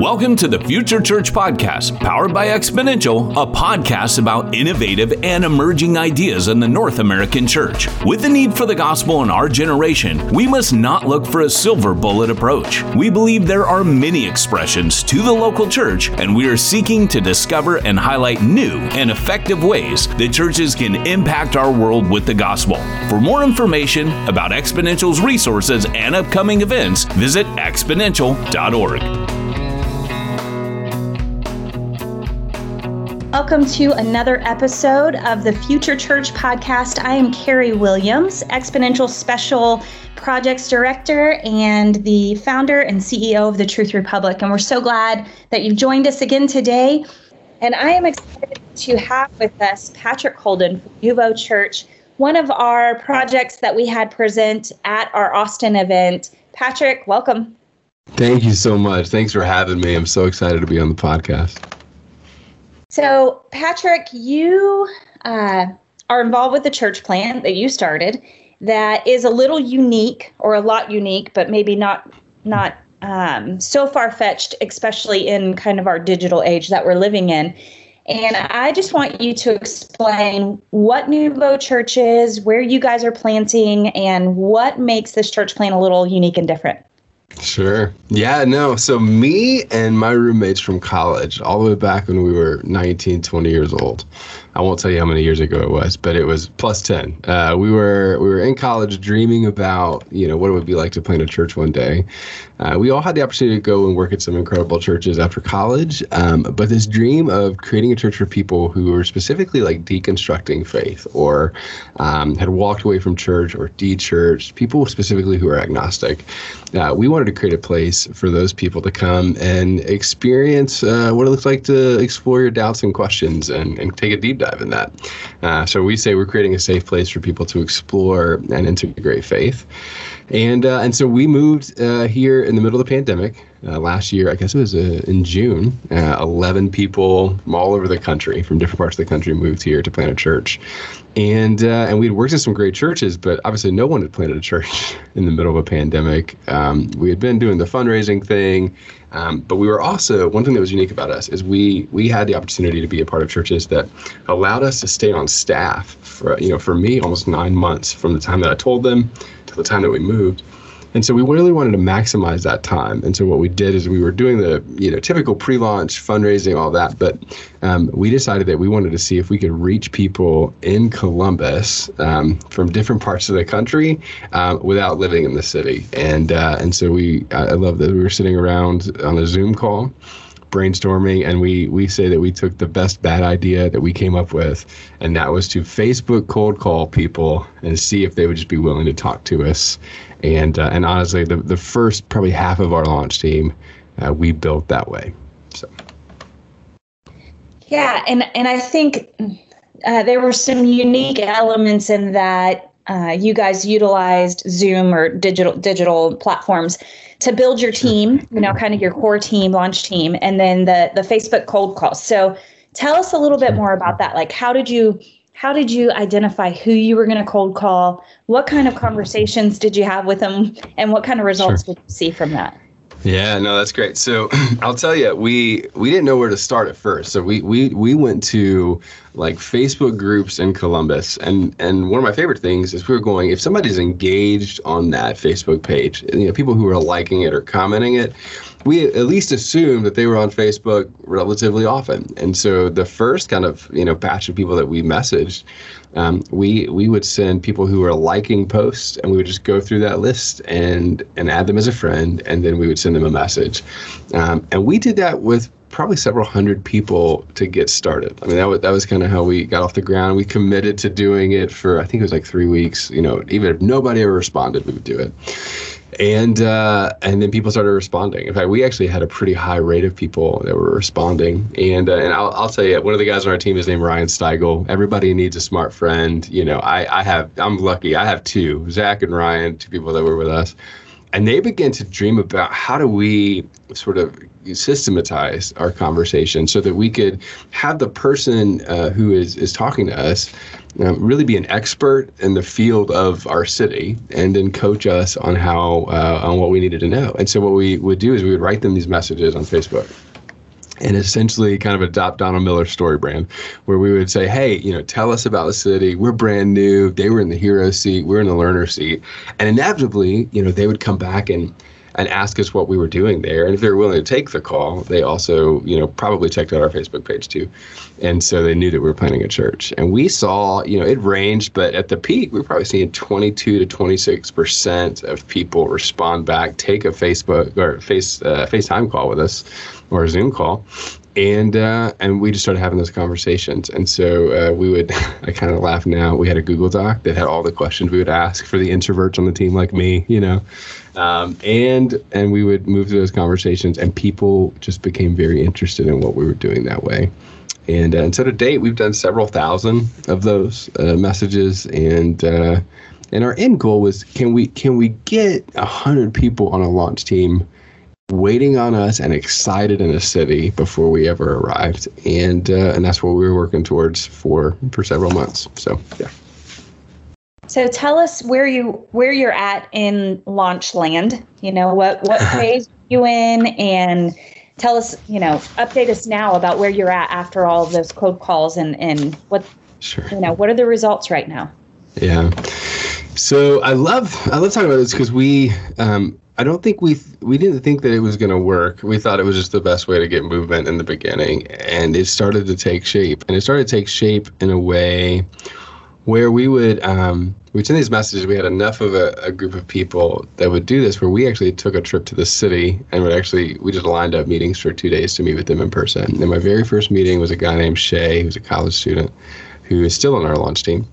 Welcome to the Future Church Podcast, powered by Exponential, a podcast about innovative and emerging ideas in the North American church. With the need for the gospel in our generation, we must not look for a silver bullet approach. We believe there are many expressions to the local church, and we are seeking to discover and highlight new and effective ways that churches can impact our world with the gospel. For more information about Exponential's resources and upcoming events, visit exponential.org. Welcome to another episode of the Future Church podcast. I am Carrie Williams, Exponential Special Projects Director and the founder and CEO of the Truth Republic. And we're so glad that you've joined us again today. And I am excited to have with us Patrick Holden from Nuvo Church, one of our projects that we had present at our Austin event. Patrick, welcome. Thank you so much. Thanks for having me. I'm so excited to be on the podcast. So, Patrick, you uh, are involved with the church plant that you started that is a little unique or a lot unique, but maybe not not um, so far fetched, especially in kind of our digital age that we're living in. And I just want you to explain what Nuvo Church is, where you guys are planting, and what makes this church plan a little unique and different. Sure. Yeah, no. So me and my roommates from college, all the way back when we were 19, 20 years old. I won't tell you how many years ago it was, but it was plus 10. Uh, we were we were in college dreaming about, you know, what it would be like to plant a church one day. Uh, we all had the opportunity to go and work at some incredible churches after college, um, but this dream of creating a church for people who were specifically like deconstructing faith or um, had walked away from church or de-churched, people specifically who are agnostic, uh, we wanted to create a place for those people to come and experience uh, what it looks like to explore your doubts and questions and, and take a deep dive in that. Uh, so we say we're creating a safe place for people to explore and integrate faith and uh, and so we moved uh, here in the middle of the pandemic uh, last year. I guess it was uh, in June. Uh, eleven people from all over the country, from different parts of the country, moved here to plant a church, and and we'd worked in some great churches, but obviously no one had planted a church in the middle of a pandemic. Um, we had been doing the fundraising thing. Um, but we were also one thing that was unique about us is we we had the opportunity to be a part of churches that allowed us to stay on staff for you know for me almost nine months from the time that I told them to the time that we moved. And so we really wanted to maximize that time. And so what we did is we were doing the you know typical pre-launch fundraising, all that, but um, we decided that we wanted to see if we could reach people in Columbus um, from different parts of the country uh, without living in the city. And uh, and so we I love that we were sitting around on a Zoom call brainstorming and we we say that we took the best bad idea that we came up with and that was to facebook cold call people and see if they would just be willing to talk to us and uh, and honestly the, the first probably half of our launch team uh, we built that way so yeah and and i think uh, there were some unique elements in that uh, you guys utilized zoom or digital digital platforms to build your team, you know, kind of your core team, launch team, and then the the Facebook cold calls. So tell us a little bit more about that. Like how did you how did you identify who you were going to cold call? What kind of conversations did you have with them and what kind of results sure. did you see from that? Yeah, no, that's great. So I'll tell you, we we didn't know where to start at first. So we we we went to like Facebook groups in Columbus, and and one of my favorite things is we were going if somebody's engaged on that Facebook page, you know, people who are liking it or commenting it, we at least assumed that they were on Facebook relatively often. And so the first kind of you know batch of people that we messaged, um, we we would send people who were liking posts, and we would just go through that list and and add them as a friend, and then we would send them a message. Um, and we did that with probably several hundred people to get started. I mean, that was that was kind of how we got off the ground. We committed to doing it for I think it was like three weeks. You know, even if nobody ever responded, we would do it and uh, and then people started responding. In fact, we actually had a pretty high rate of people that were responding. And uh, and I'll, I'll tell you, one of the guys on our team is named Ryan Steigel. Everybody needs a smart friend. You know, I I have I'm lucky. I have two, Zach and Ryan, two people that were with us. And they began to dream about how do we sort of systematize our conversation so that we could have the person uh, who is is talking to us um, really be an expert in the field of our city and then coach us on how uh, on what we needed to know. And so what we would do is we would write them these messages on Facebook and essentially kind of adopt Donald Miller's StoryBrand, where we would say, hey, you know, tell us about the city. We're brand new. They were in the hero seat. We're in the learner seat. And inevitably, you know, they would come back and and ask us what we were doing there. And if they were willing to take the call, they also, you know, probably checked out our Facebook page too. And so they knew that we were planning a church. And we saw, you know, it ranged, but at the peak, we were probably seeing 22 to 26% of people respond back, take a Facebook or face uh, FaceTime call with us or a Zoom call and uh, and we just started having those conversations. And so uh, we would, I kind of laugh now. We had a Google Doc that had all the questions we would ask for the introverts on the team, like me, you know, um, and and we would move through those conversations, and people just became very interested in what we were doing that way. And, uh, and so to date, we've done several thousand of those uh, messages, and uh, and our end goal was can we can we get a hundred people on a launch team waiting on us and excited in a city before we ever arrived, and uh, and that's what we were working towards for for several months. So yeah. So tell us where you where you're at in launch land. You know what what phase you in, and tell us you know update us now about where you're at after all of those cold calls and and what sure. you know what are the results right now. Yeah. So I love I love talking about this because we um, I don't think we we didn't think that it was going to work. We thought it was just the best way to get movement in the beginning, and it started to take shape. And it started to take shape in a way where we would um, we'd send these messages. We had enough of a, a, group of people that would do this, where we actually took a trip to the city and would actually we just lined up meetings for two days to meet with them in person. And my very first meeting was a guy named Shay, who's a college student, who is still on our launch team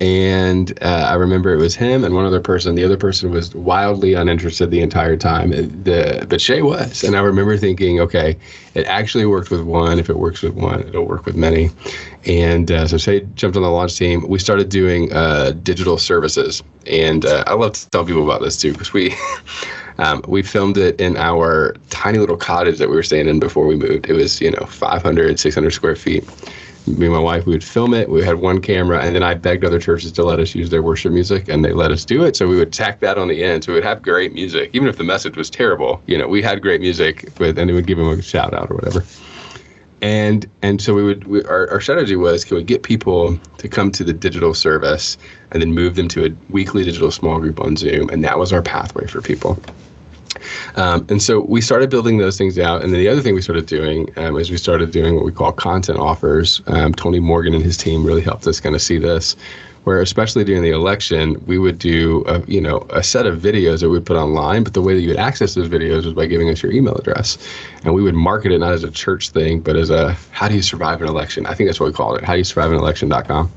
and uh, I remember it was him and one other person. The other person was wildly uninterested the entire time. The but Shay was, and I remember thinking, okay, it actually worked with one. If it works with one, it'll work with many. And uh, so Shay jumped on the launch team. We started doing uh, digital services, and uh, I love to tell people about this too because we. Um, we filmed it in our tiny little cottage that we were staying in before we moved. It was, you know, 500, 600 square feet me and my wife, we would film it. We had one camera, and then I begged other churches to let us use their worship music, and they let us do it. So we would tack that on the end. So we would have great music, even if the message was terrible. You know, we had great music, but and it would give them a shout out or whatever. And and so we would we, our our strategy was can we get people to come to the digital service and then move them to a weekly digital small group on Zoom, and that was our pathway for people. Um, and so we started building those things out. And then the other thing we started doing um, is we started doing what we call content offers. Um, Tony Morgan and his team really helped us kind of see this. Where especially during the election, we would do a, you know a set of videos that we put online, but the way that you would access those videos was by giving us your email address, and we would market it not as a church thing, but as a how do you survive an election? I think that's what we called it. How do you survive an election.com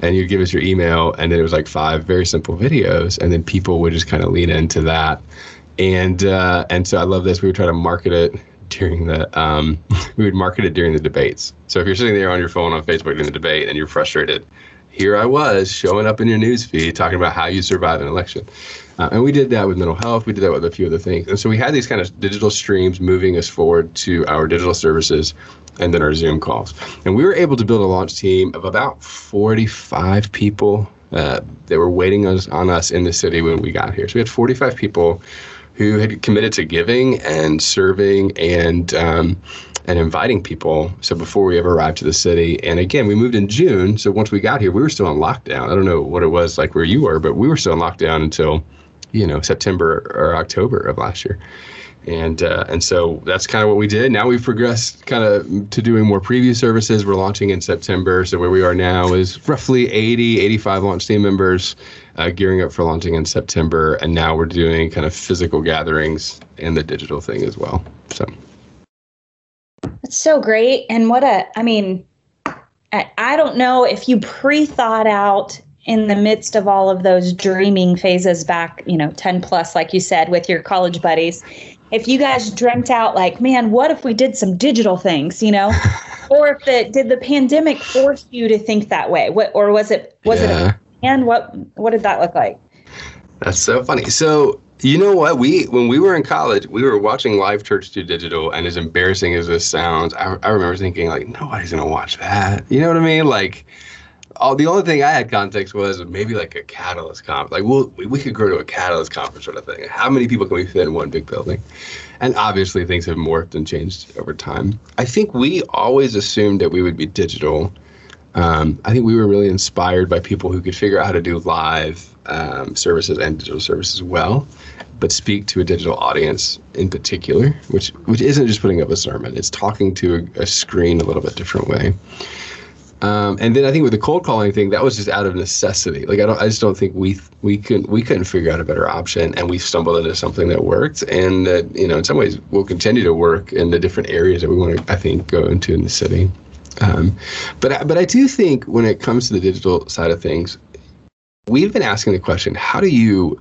and you'd give us your email and then it was like five very simple videos and then people would just kind of lean into that and uh, and so I love this. We would try to market it during the um, we would market it during the debates. So if you're sitting there on your phone on Facebook during the debate and you're frustrated, here I was showing up in your news feed talking about how you survive an election. Uh, and we did that with mental health. We did that with a few other things. And so we had these kind of digital streams moving us forward to our digital services and then our Zoom calls. And we were able to build a launch team of about 45 people uh, that were waiting us, on us in the city when we got here. So we had 45 people who had committed to giving and serving and um, and inviting people. So before we ever arrived to the city, and again, we moved in June. So once we got here, we were still on lockdown. I don't know what it was like where you were, but we were still in lockdown until you know September or October of last year. And uh, and so that's kind of what we did. Now we've progressed kind of to doing more preview services. We're launching in September. So where we are now is roughly 80, 85 launch team members uh, gearing up for launching in September, and now we're doing kind of physical gatherings and the digital thing as well. So that's so great, and what a I mean, I, I don't know if you pre-thought out in the midst of all of those dreaming phases back, you know, 10 plus, like you said, with your college buddies. If you guys dreamt out, like, man, what if we did some digital things, you know? or if the did the pandemic force you to think that way? What or was it was yeah. it a and what what did that look like? That's so funny. So You know what? We when we were in college, we were watching Life.Church do digital, and as embarrassing as this sounds, I, I remember thinking like, nobody's gonna watch that. You know what I mean? Like, all the only thing I had context was maybe like a catalyst conference. Like, we'll, we we could grow to a catalyst conference sort of thing. How many people can we fit in one big building? And obviously, things have morphed and changed over time. I think we always assumed that we would be digital. Um, I think we were really inspired by people who could figure out how to do live um, services and digital services well but speak to a digital audience in particular, which which isn't just putting up a sermon. It's talking to a, a screen a little bit different way. Um, and then I think with the cold calling thing, that was just out of necessity. Like I don't, I just don't think we we couldn't we couldn't figure out a better option, and we stumbled into something that worked, and that you know in some ways will continue to work in the different areas that we want to I think go into in the city. Um, but but I do think when it comes to the digital side of things, we've been asking the question: How do you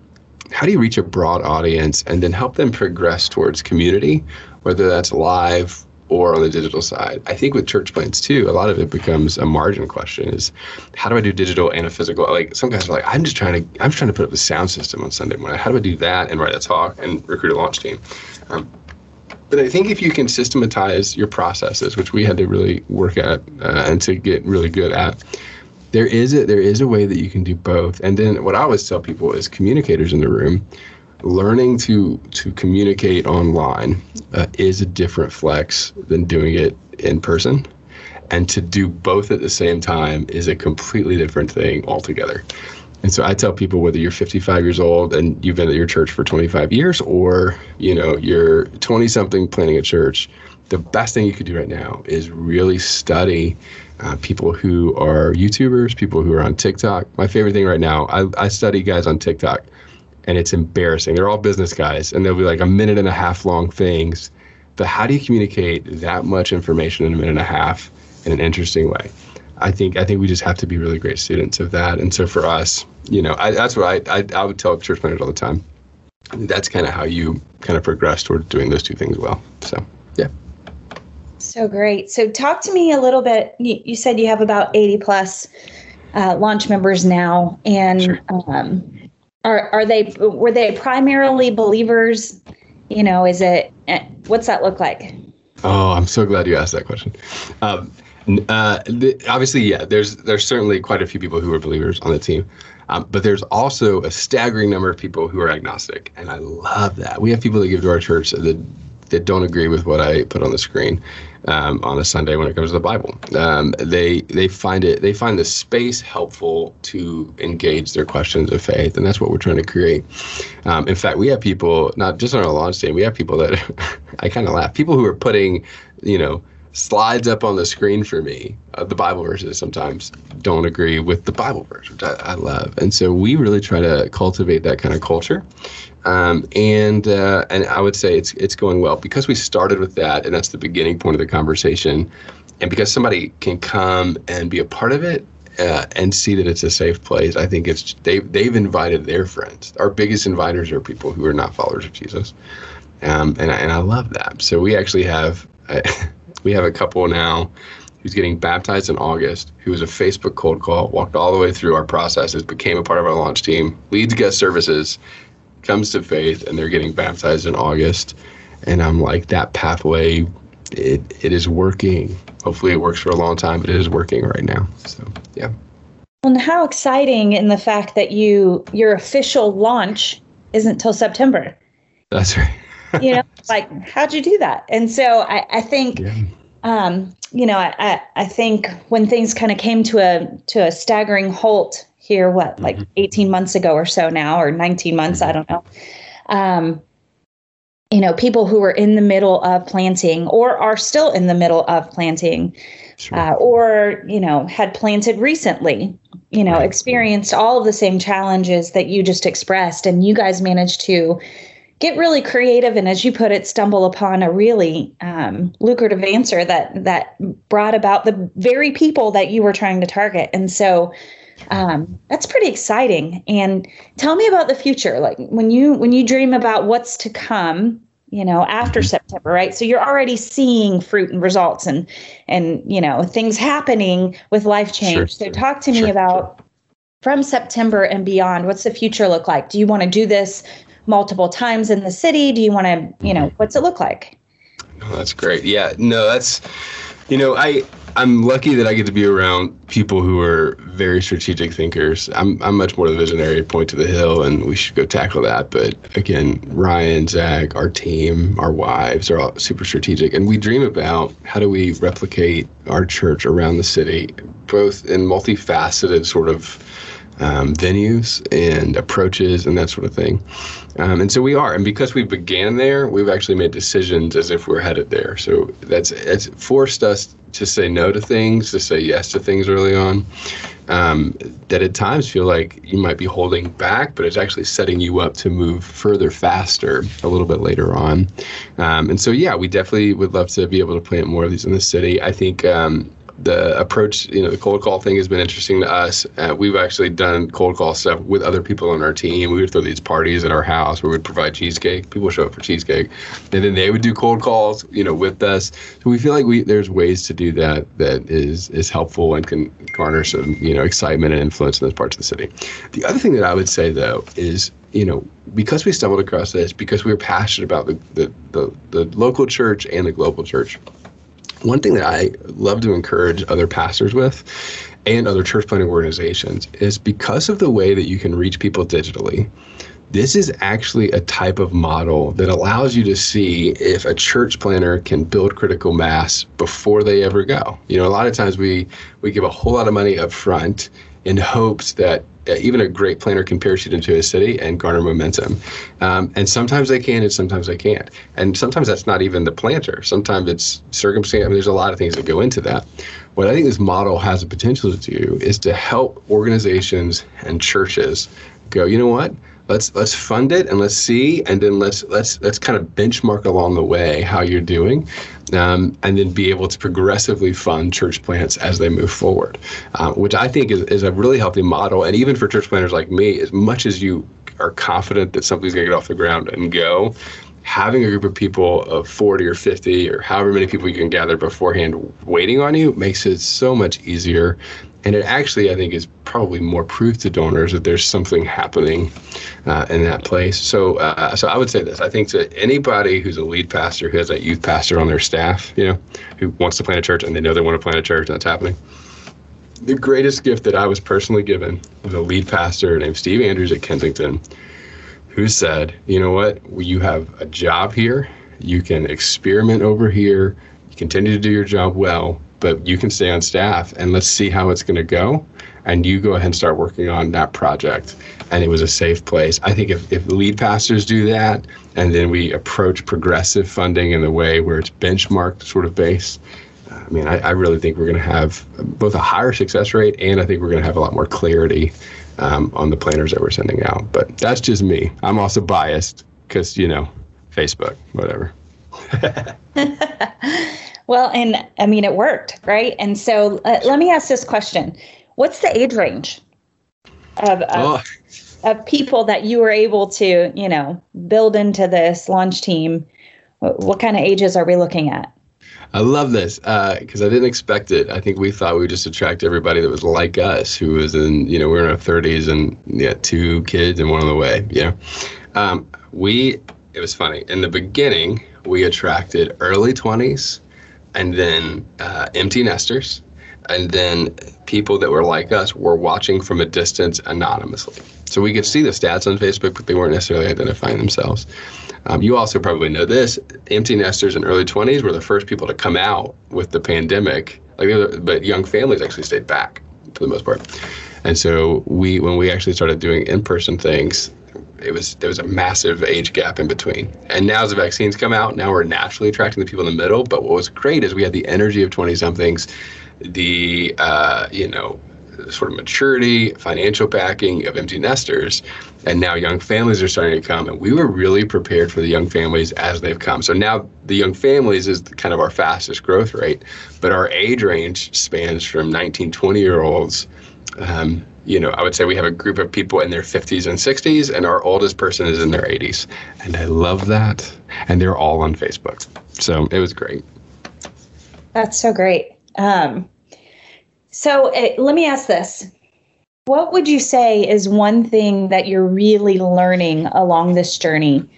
how do you reach a broad audience and then help them progress towards community, whether that's live or on the digital side? I think with church plants too, a lot of it becomes a margin question: is how do I do digital and a physical? Like some guys are like, I'm just trying to I'm just trying to put up a sound system on Sunday morning. How do I do that and write a talk and recruit a launch team? Um, but I think if you can systematize your processes, which we had to really work at uh, and to get really good at, there is a there is a way that you can do both. And then what I always tell people is communicators in the room, learning to to communicate online uh, is a different flex than doing it in person. And to do both at the same time is a completely different thing altogether. And so I tell people whether you're 55 years old and you've been at your church for 25 years or, you know, you're 20 something planning a church, the best thing you could do right now is really study uh, people who are YouTubers, people who are on TikTok. My favorite thing right now, I, I study guys on TikTok, and it's embarrassing. They're all business guys, and they'll be like a minute and a half long things. But how do you communicate that much information in a minute and a half in an interesting way? I think I think we just have to be really great students of that. And so for us, you know, I, that's what I, I I would tell church planners all the time. That's kind of how you kind of progress towards doing those two things well. So yeah. So great. So talk to me a little bit. You, you said you have about 80 plus uh, launch members now, and sure. um, are are they were they primarily believers? You know, is it eh, what's that look like? Oh, I'm so glad you asked that question. Um, uh, the, obviously, yeah, there's there's certainly quite a few people who are believers on the team. Um, but there's also a staggering number of people who are agnostic, and I love that. We have people that give to our church that that don't agree with what I put on the screen um, on a Sunday when it comes to the Bible. Um, they they find it they find the space helpful to engage their questions of faith, and that's what we're trying to create. Um, in fact, we have people not just on our launch team. We have people that I kind of laugh. People who are putting, you know slides up on the screen for me. Uh, the Bible verses sometimes don't agree with the Bible verse, which I, I, love. And so we really try to cultivate that kind of culture. Um, and uh, and I would say it's it's going well because we started with that, and that's the beginning point of the conversation. And because somebody can come and be a part of it uh, and see that it's a safe place, I think it's they they've invited their friends. Our biggest inviters are people who are not followers of Jesus, um, and and I love that. So we actually have. we have a couple now who's getting baptized in August, who was a Facebook cold call, walked all the way through our processes, became a part of our launch team, leads guest services, comes to faith, and they're getting baptized in August. And I'm like, that pathway, it it is working. Hopefully, it works for a long time, but it is working right now. So, yeah. Well, and how exciting in the fact that you your official launch isn't till September. That's right. You know, like how'd you do that? And so I, I think yeah um, you know, I, I think when things kind of came to a to a staggering halt here, what mm-hmm. like 18 months ago or so now, or 19 months, I don't know. Um, you know, people who were in the middle of planting or are still in the middle of planting, sure. uh, or you know, had planted recently, you know, right. experienced all of the same challenges that you just expressed, and you guys managed to get really creative and as you put it stumble upon a really um, lucrative answer that that brought about the very people that you were trying to target. And so um, that's pretty exciting. And tell me about the future. Like when you when you dream about what's to come you know after mm-hmm. september right? So you're already seeing fruit and results and and you know things happening with life change. Sure, so talk to me about sure. from september and beyond what's the future look like? Do you want to do this multiple times in the city? Do you want to, you know, mm-hmm. what's it look like? Oh, that's great. Yeah, no, that's, you know, I, I'm lucky that I get to be around people who are very strategic thinkers. I'm, I'm much more the visionary, point to the hill, and we should go tackle that. But again, Ryan, Zach, our team, our wives are all super strategic, and we dream about how do we replicate our church around the city, both in multifaceted sort of um, venues and approaches and that sort of thing. Um, and so we are. And because we began there, we've actually made decisions as if we're headed there. So that's it's forced us to say no to things, to say yes to things early on. Um, that at times feel like you might be holding back, but it's actually setting you up to move further faster a little bit later on. Um, and so, yeah, we definitely would love to be able to plant more of these in the city. I think um, the approach, you know, the cold call thing has been interesting to us. Uh, we've actually done cold call stuff with other people on our team. We would throw these parties at our house where we'd provide cheesecake. People show up for cheesecake, and then they would do cold calls, you know, with us. So we feel like we there's ways to do that that is is helpful and can garner some you know excitement and influence in those parts of the city. The other thing that I would say though is you know, because we stumbled across this, because we were passionate about the, the, the, the, local church and the global church, one thing that I love to encourage other pastors with and other church planting organizations is because of the way that you can reach people digitally, this is actually a type of model that allows you to see if a church planner can build critical mass before they ever go. You know, a lot of times we we give a whole lot of money up front in hopes that even a great planter can parachute into a city and garner momentum. Um, and sometimes they can, and sometimes they can't. And sometimes that's not even the planter. Sometimes it's circumstance. I mean, there's a lot of things that go into that. What I think this model has the potential to do is to help organizations and churches go. You know what? let's let's fund it and let's see and then let's let's let's kind of benchmark along the way how you're doing um, and then be able to progressively fund church plants as they move forward uh, which i think is, is a really healthy model. And even for church planters like me as much as you are confident that something's going to get off the ground and go having a group of people of 40 or 50 or however many people you can gather beforehand waiting on you makes it so much easier and it actually, I think, is probably more proof to donors that there's something happening uh, in that place. So, uh, so I would say this: I think that anybody who's a lead pastor, who has a youth pastor on their staff, you know, who wants to plant a church and they know they want to plant a church, and that's happening. The greatest gift that I was personally given was a lead pastor named Steve Andrews at Kensington, who said, "You know what? You have a job here. You can experiment over here. You continue to do your job well." But you can stay on staff and let's see how it's going to go. And you go ahead and start working on that project. And it was a safe place. I think if, if lead pastors do that, and then we approach progressive funding in the way where it's benchmarked sort of base, I mean, I, I really think we're going to have both a higher success rate and I think we're going to have a lot more clarity um, on the planners that we're sending out. But that's just me. I'm also biased because, you know, Facebook, whatever. Well, and I mean, it worked, right? And so uh, let me ask this question What's the age range of, of, oh. of, people that you were able to, you know, build into this launch team? What, what kind of ages are we looking at? I love this because uh, I didn't expect it. I think we thought we would just attract everybody that was like us, who was in, you know, we are in our 30s and yeah, two kids and one on the way. You know, um, we it was funny in the beginning. We attracted early 20s and then uh, empty nesters, and then people that were like us were watching from a distance anonymously. So we could see the stats on Facebook, but they weren't necessarily identifying themselves. Um, you also probably know this: empty nesters in early 20s were the first people to come out with the pandemic. Like, but young families actually stayed back for the most part. And so we, when we actually started doing in-person things, it was there was a massive age gap in between. And now as the vaccines come out, now we're naturally attracting the people in the middle. But what was great is we had the energy of 20 somethings, the uh, you know sort of maturity, financial backing of empty nesters, and now young families are starting to come. And we were really prepared for the young families as they've come. So now the young families is kind of our fastest growth rate, but our age range spans from 19, 20 year olds. Um, you know, I would say we have a group of people in their 50s and 60s, and our oldest person is in their 80s. And I love that. And they're all on Facebook. So it was great. That's so great. Um, so uh, let me ask this what would you say is one thing that you're really learning along this journey?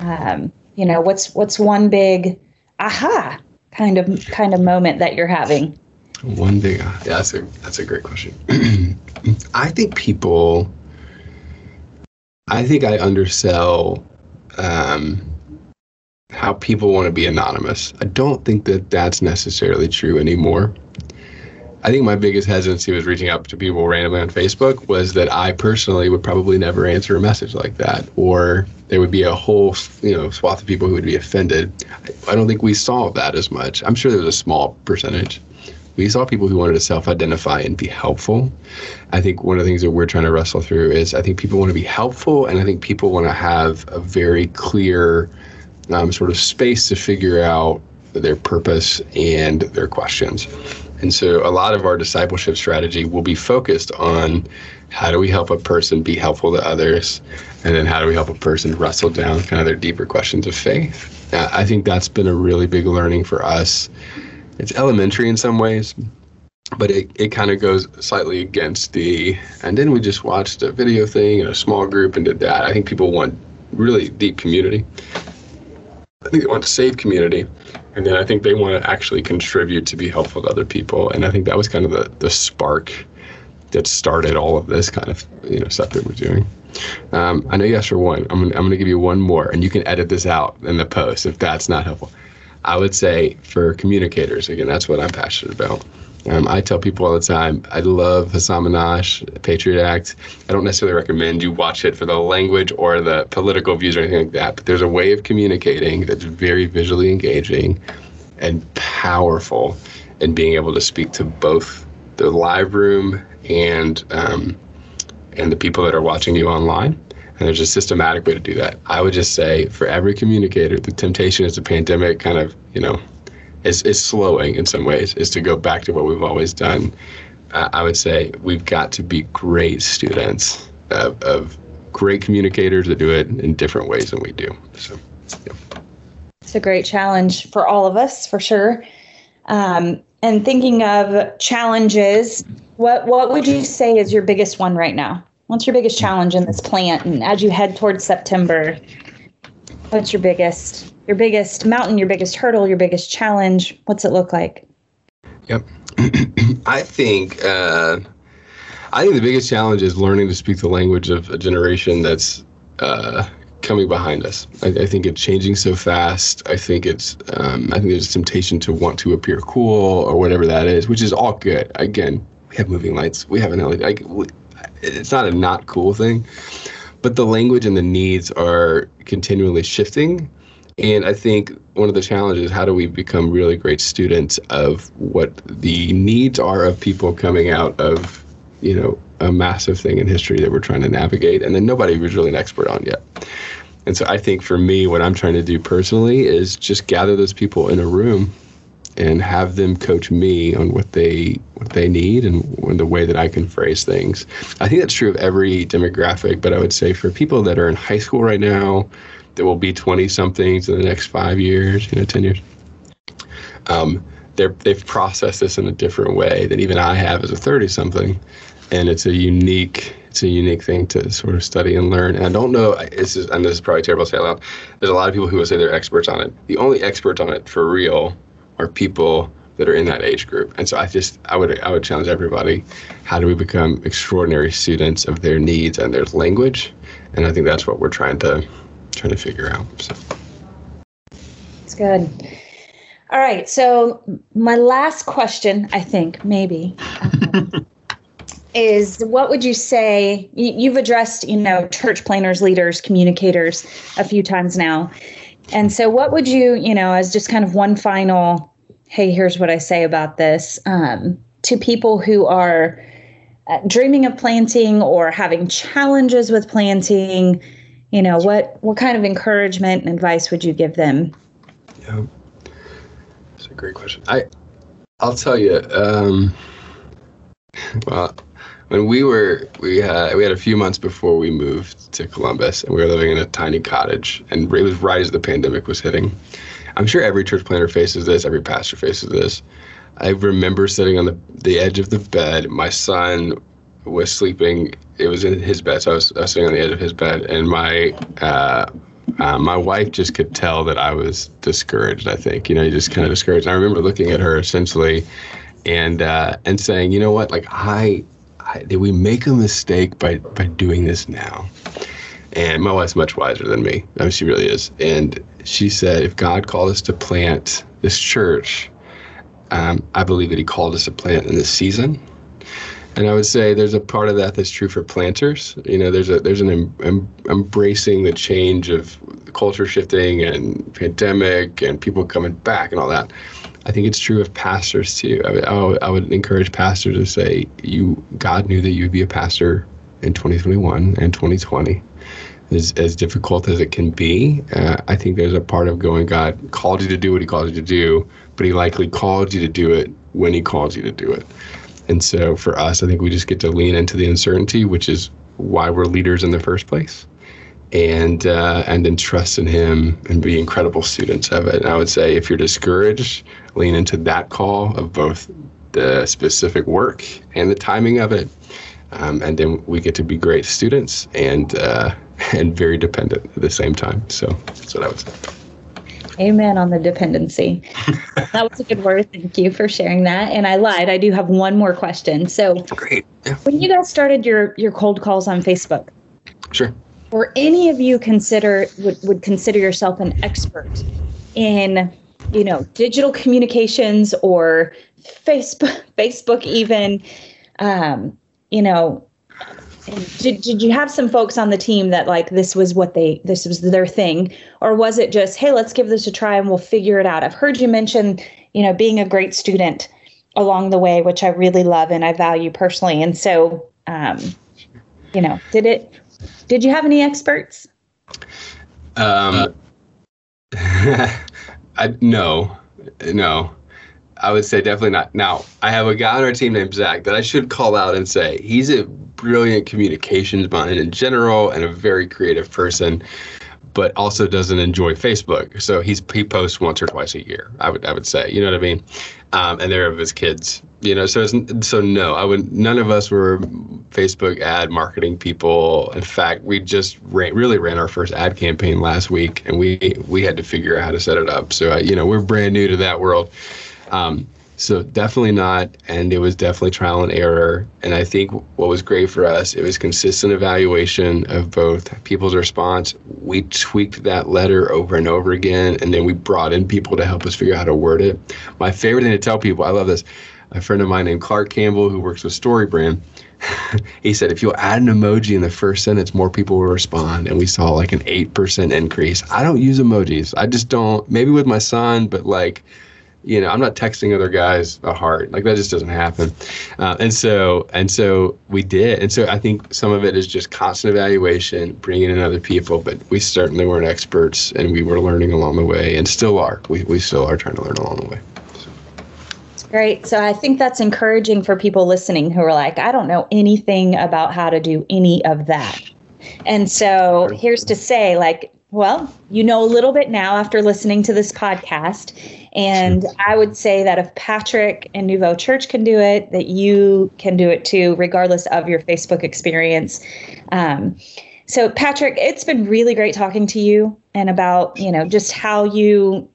Um, you know, what's what's one big aha kind of kind of moment that you're having? One big yeah, that's a that's a great question. I think people I think I undersell um, how people want to be anonymous. I don't think that that's necessarily true anymore. I think my biggest hesitancy was reaching out to people randomly on Facebook was that I personally would probably never answer a message like that, or there would be a whole you know swath of people who would be offended. I don't think we saw that as much. I'm sure there was a small percentage. We saw people who wanted to self-identify and be helpful. I think one of the things that we're trying to wrestle through is I think people want to be helpful, and I think people want to have a very clear um, sort of space to figure out their purpose and their questions. And so a lot of our discipleship strategy will be focused on how do we help a person be helpful to others? And then how do we help a person wrestle down kind of their deeper questions of faith? Uh, I think that's been a really big learning for us. It's elementary in some ways, but it, it kind of goes slightly against the, and then we just watched a video thing in a small group and did that. I think people want really deep community. I think they want to save community and then I think they want to actually contribute to be helpful to other people. And I think that was kind of the, the spark that started all of this kind of you know stuff that we're doing. Um, I know you asked for one. I'm, going I'm to give you one more, and you can edit this out in the post if that's not helpful. I would say for communicators, again, that's what I'm passionate about. Um, I tell people all the time, I love Hasan Minhaj, Patriot Act. I don't necessarily recommend you watch it for the language or the political views or anything like that, but there's a way of communicating that's very visually engaging and powerful in being able to speak to both the live room and um, and the people that are watching you online. And there's a systematic way to do that. I would just say for every communicator, the temptation is the pandemic kind of, you know, is, is slowing in some ways, is to go back to what we've always done. Uh, I would say we've got to be great students of, of great communicators that do it in different ways than we do. So, yeah. It's a great challenge for all of us, for sure. Um, and thinking of challenges, what what would you say is your biggest one right now? What's your biggest challenge in this plant? And as you head towards September, what's your biggest your biggest mountain, your biggest hurdle, your biggest challenge? What's it look like? Yep. I think uh, I think the biggest challenge is learning to speak the language of a generation that's uh, coming behind us. I, I, think it's changing so fast. I think it's um, I think there's a temptation to want to appear cool or whatever that is, which is all good. Again, we have moving lights. We have an LED. Like, it's not a not cool thing, but the language and the needs are continually shifting and I think one of the challenges how do we become really great students of what the needs are of people coming out of, you know, a massive thing in history that we're trying to navigate and then nobody was really an expert on yet. And so I think for me, what I'm trying to do personally is just gather those people in a room and have them coach me on what they what they need and, and the way that I can phrase things. I think that's true of every demographic, but I would say for people that are in high school right now, that will be 20 somethings in the next five years, you know, 10 years. Um, they're, they've processed this in a different way than even I have as a 30 something. And it's a unique, it's a unique thing to sort of study and learn. And I don't know, this is, and this is probably terrible to say out loud. There's a lot of people who will say they're experts on it. The only experts on it for real are people that are in that age group. And so I just I would I would challenge everybody, how do we become extraordinary students of their needs and their language? And I think that's what we're trying to trying to figure out. So it's good. All right. So my last question, I think maybe. Um, is what would you say you've addressed you know church planners leaders communicators a few times now and so what would you you know as just kind of one final hey here's what i say about this um, to people who are uh, dreaming of planting or having challenges with planting you know what what kind of encouragement and advice would you give them? Yeah that's a great question. I i'll tell you um well when we were we had we had a few months before we moved to columbus and we were living in a tiny cottage and it was right as the pandemic was hitting i'm sure every church planter faces this every pastor faces this i remember sitting on the, the edge of the bed my son was sleeping. It was in his bed, so I was, I was sitting on the edge of his bed, and my uh, uh, my wife just could tell that I was discouraged. I think you know, just kind of discouraged. And I remember looking at her essentially, and uh, and saying, you know what, like I, Did we make a mistake by by doing this now? And my wife's much wiser than me. I mean, she really is. And she said, if God called us to plant this church, um, I believe that He called us to plant in this season and I would say there's a part of that that's true for planters. You know, there's a there's an em, em, embracing the change of culture shifting and pandemic and people coming back and all that. I think it's true of pastors too. I would, I would encourage pastors to say, "You, God knew that you'd be a pastor in 2021 and 2020." As, as difficult as it can be, uh, I think there's a part of going, God called you to do what He called you to do, but He likely called you to do it when He called you to do it. And so for us, I think we just get to lean into the uncertainty, which is why we're leaders in the first place, and uh, and then trust in Him and be incredible students of it. And I would say if you're discouraged, lean into that call of both the specific work and the timing of it, um, and then we get to be great students and uh, and very dependent at the same time. So that's what I would say. Amen on the dependency. that was a good word. Thank you for sharing that. And I lied. I do have one more question. So great. Yeah. When you guys started your your cold calls on Facebook, sure. Or any of you consider would, would consider yourself an expert in, you know, digital communications or Facebook Facebook even um, you know, did, did you have some folks on the team that like this was what they this was their thing? Or was it just hey let's give this a try and we'll figure it out. I've heard you mention you know being a great student along the way which i really love and i value personally. And so um, you know did it did you have any experts um i no no I would say definitely not. Now, I have a guy on our team named Zach that I should call out and say he's a brilliant communications mind in general and a very creative person, but also doesn't enjoy Facebook. So he's he posts once or twice a year. I would I would say, you know what I mean? Um, and they're of his kids, you know. So so no, I would. None of us were Facebook ad marketing people. In fact, we just ran, really ran our first ad campaign last week, and we we had to figure out how to set it up. So you know, we're brand new to that world. Um, so definitely not, and it was definitely trial and error. And I think what was great for us, it was consistent evaluation of both people's response. We tweaked that letter over and over again, and then we brought in people to help us figure out how to word it. My favorite thing to tell people, I love this. A friend of mine named Clark Campbell, who works with StoryBrand, he said if you'll add an emoji in the first sentence, more people will respond. And we saw like an 8% increase. I don't use emojis. I just don't, maybe with my son, but like, you know, I'm not texting other guys a heart. Like that just doesn't happen. Uh, and so, and so we did. And so I think some of it is just constant evaluation, bringing in other people. But we certainly weren't experts, and we were learning along the way, and still are. We we still are trying to learn along the way. Great. So I think that's encouraging for people listening who are like, I don't know anything about how to do any of that. And so here's to say, like, well, you know a little bit now after listening to this podcast. And I would say that if Patrick and Nuvo Church can do it, that you can do it too, regardless of your Facebook experience. Um, so, Patrick, it's been really great talking to you and about, you know, just how you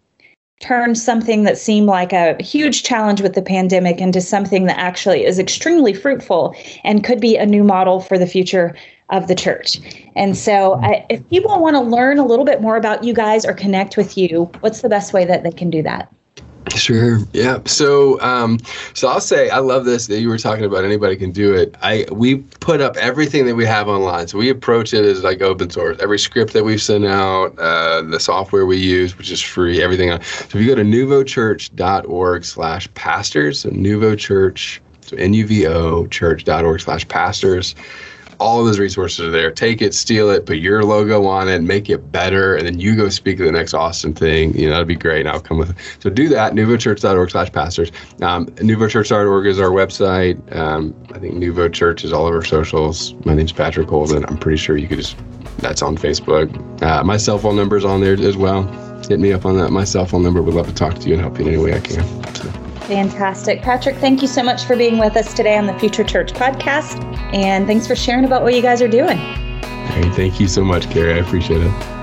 turned something that seemed like a huge challenge with the pandemic into something that actually is extremely fruitful and could be a new model for the future of the church. And so, mm-hmm. I, if people want to learn a little bit more about you guys or connect with you, what's the best way that they can do that? Sure. Yeah. So, um, so I'll say I love this that you were talking about. Anybody can do it. I we put up everything that we have online. So we approach it as like open source. Every script that we've sent out, uh, the software we use, which is free, everything. So if you go to nuvochurch.org/slash pastors, so Nuvo Church, so N U V O church.org/slash pastors all of those resources are there. Take it, steal it, put your logo on it, make it better, and then you go speak of the next awesome thing. You know, that'd be great. And I'll come with it. So do that, nuvochurch.org slash pastors. Um, nuvochurch.org is our website. Um, I think Nuvo Church is all of our socials. My name's Patrick Holden. I'm pretty sure you could just, that's on Facebook. Uh, my cell phone number is on there as well. Hit me up on that. My cell phone number. Would love to talk to you and help you in any way I can. So. Fantastic. Patrick, thank you so much for being with us today on the Future Church podcast. And thanks for sharing about what you guys are doing. Hey, thank you so much, Carrie. I appreciate it.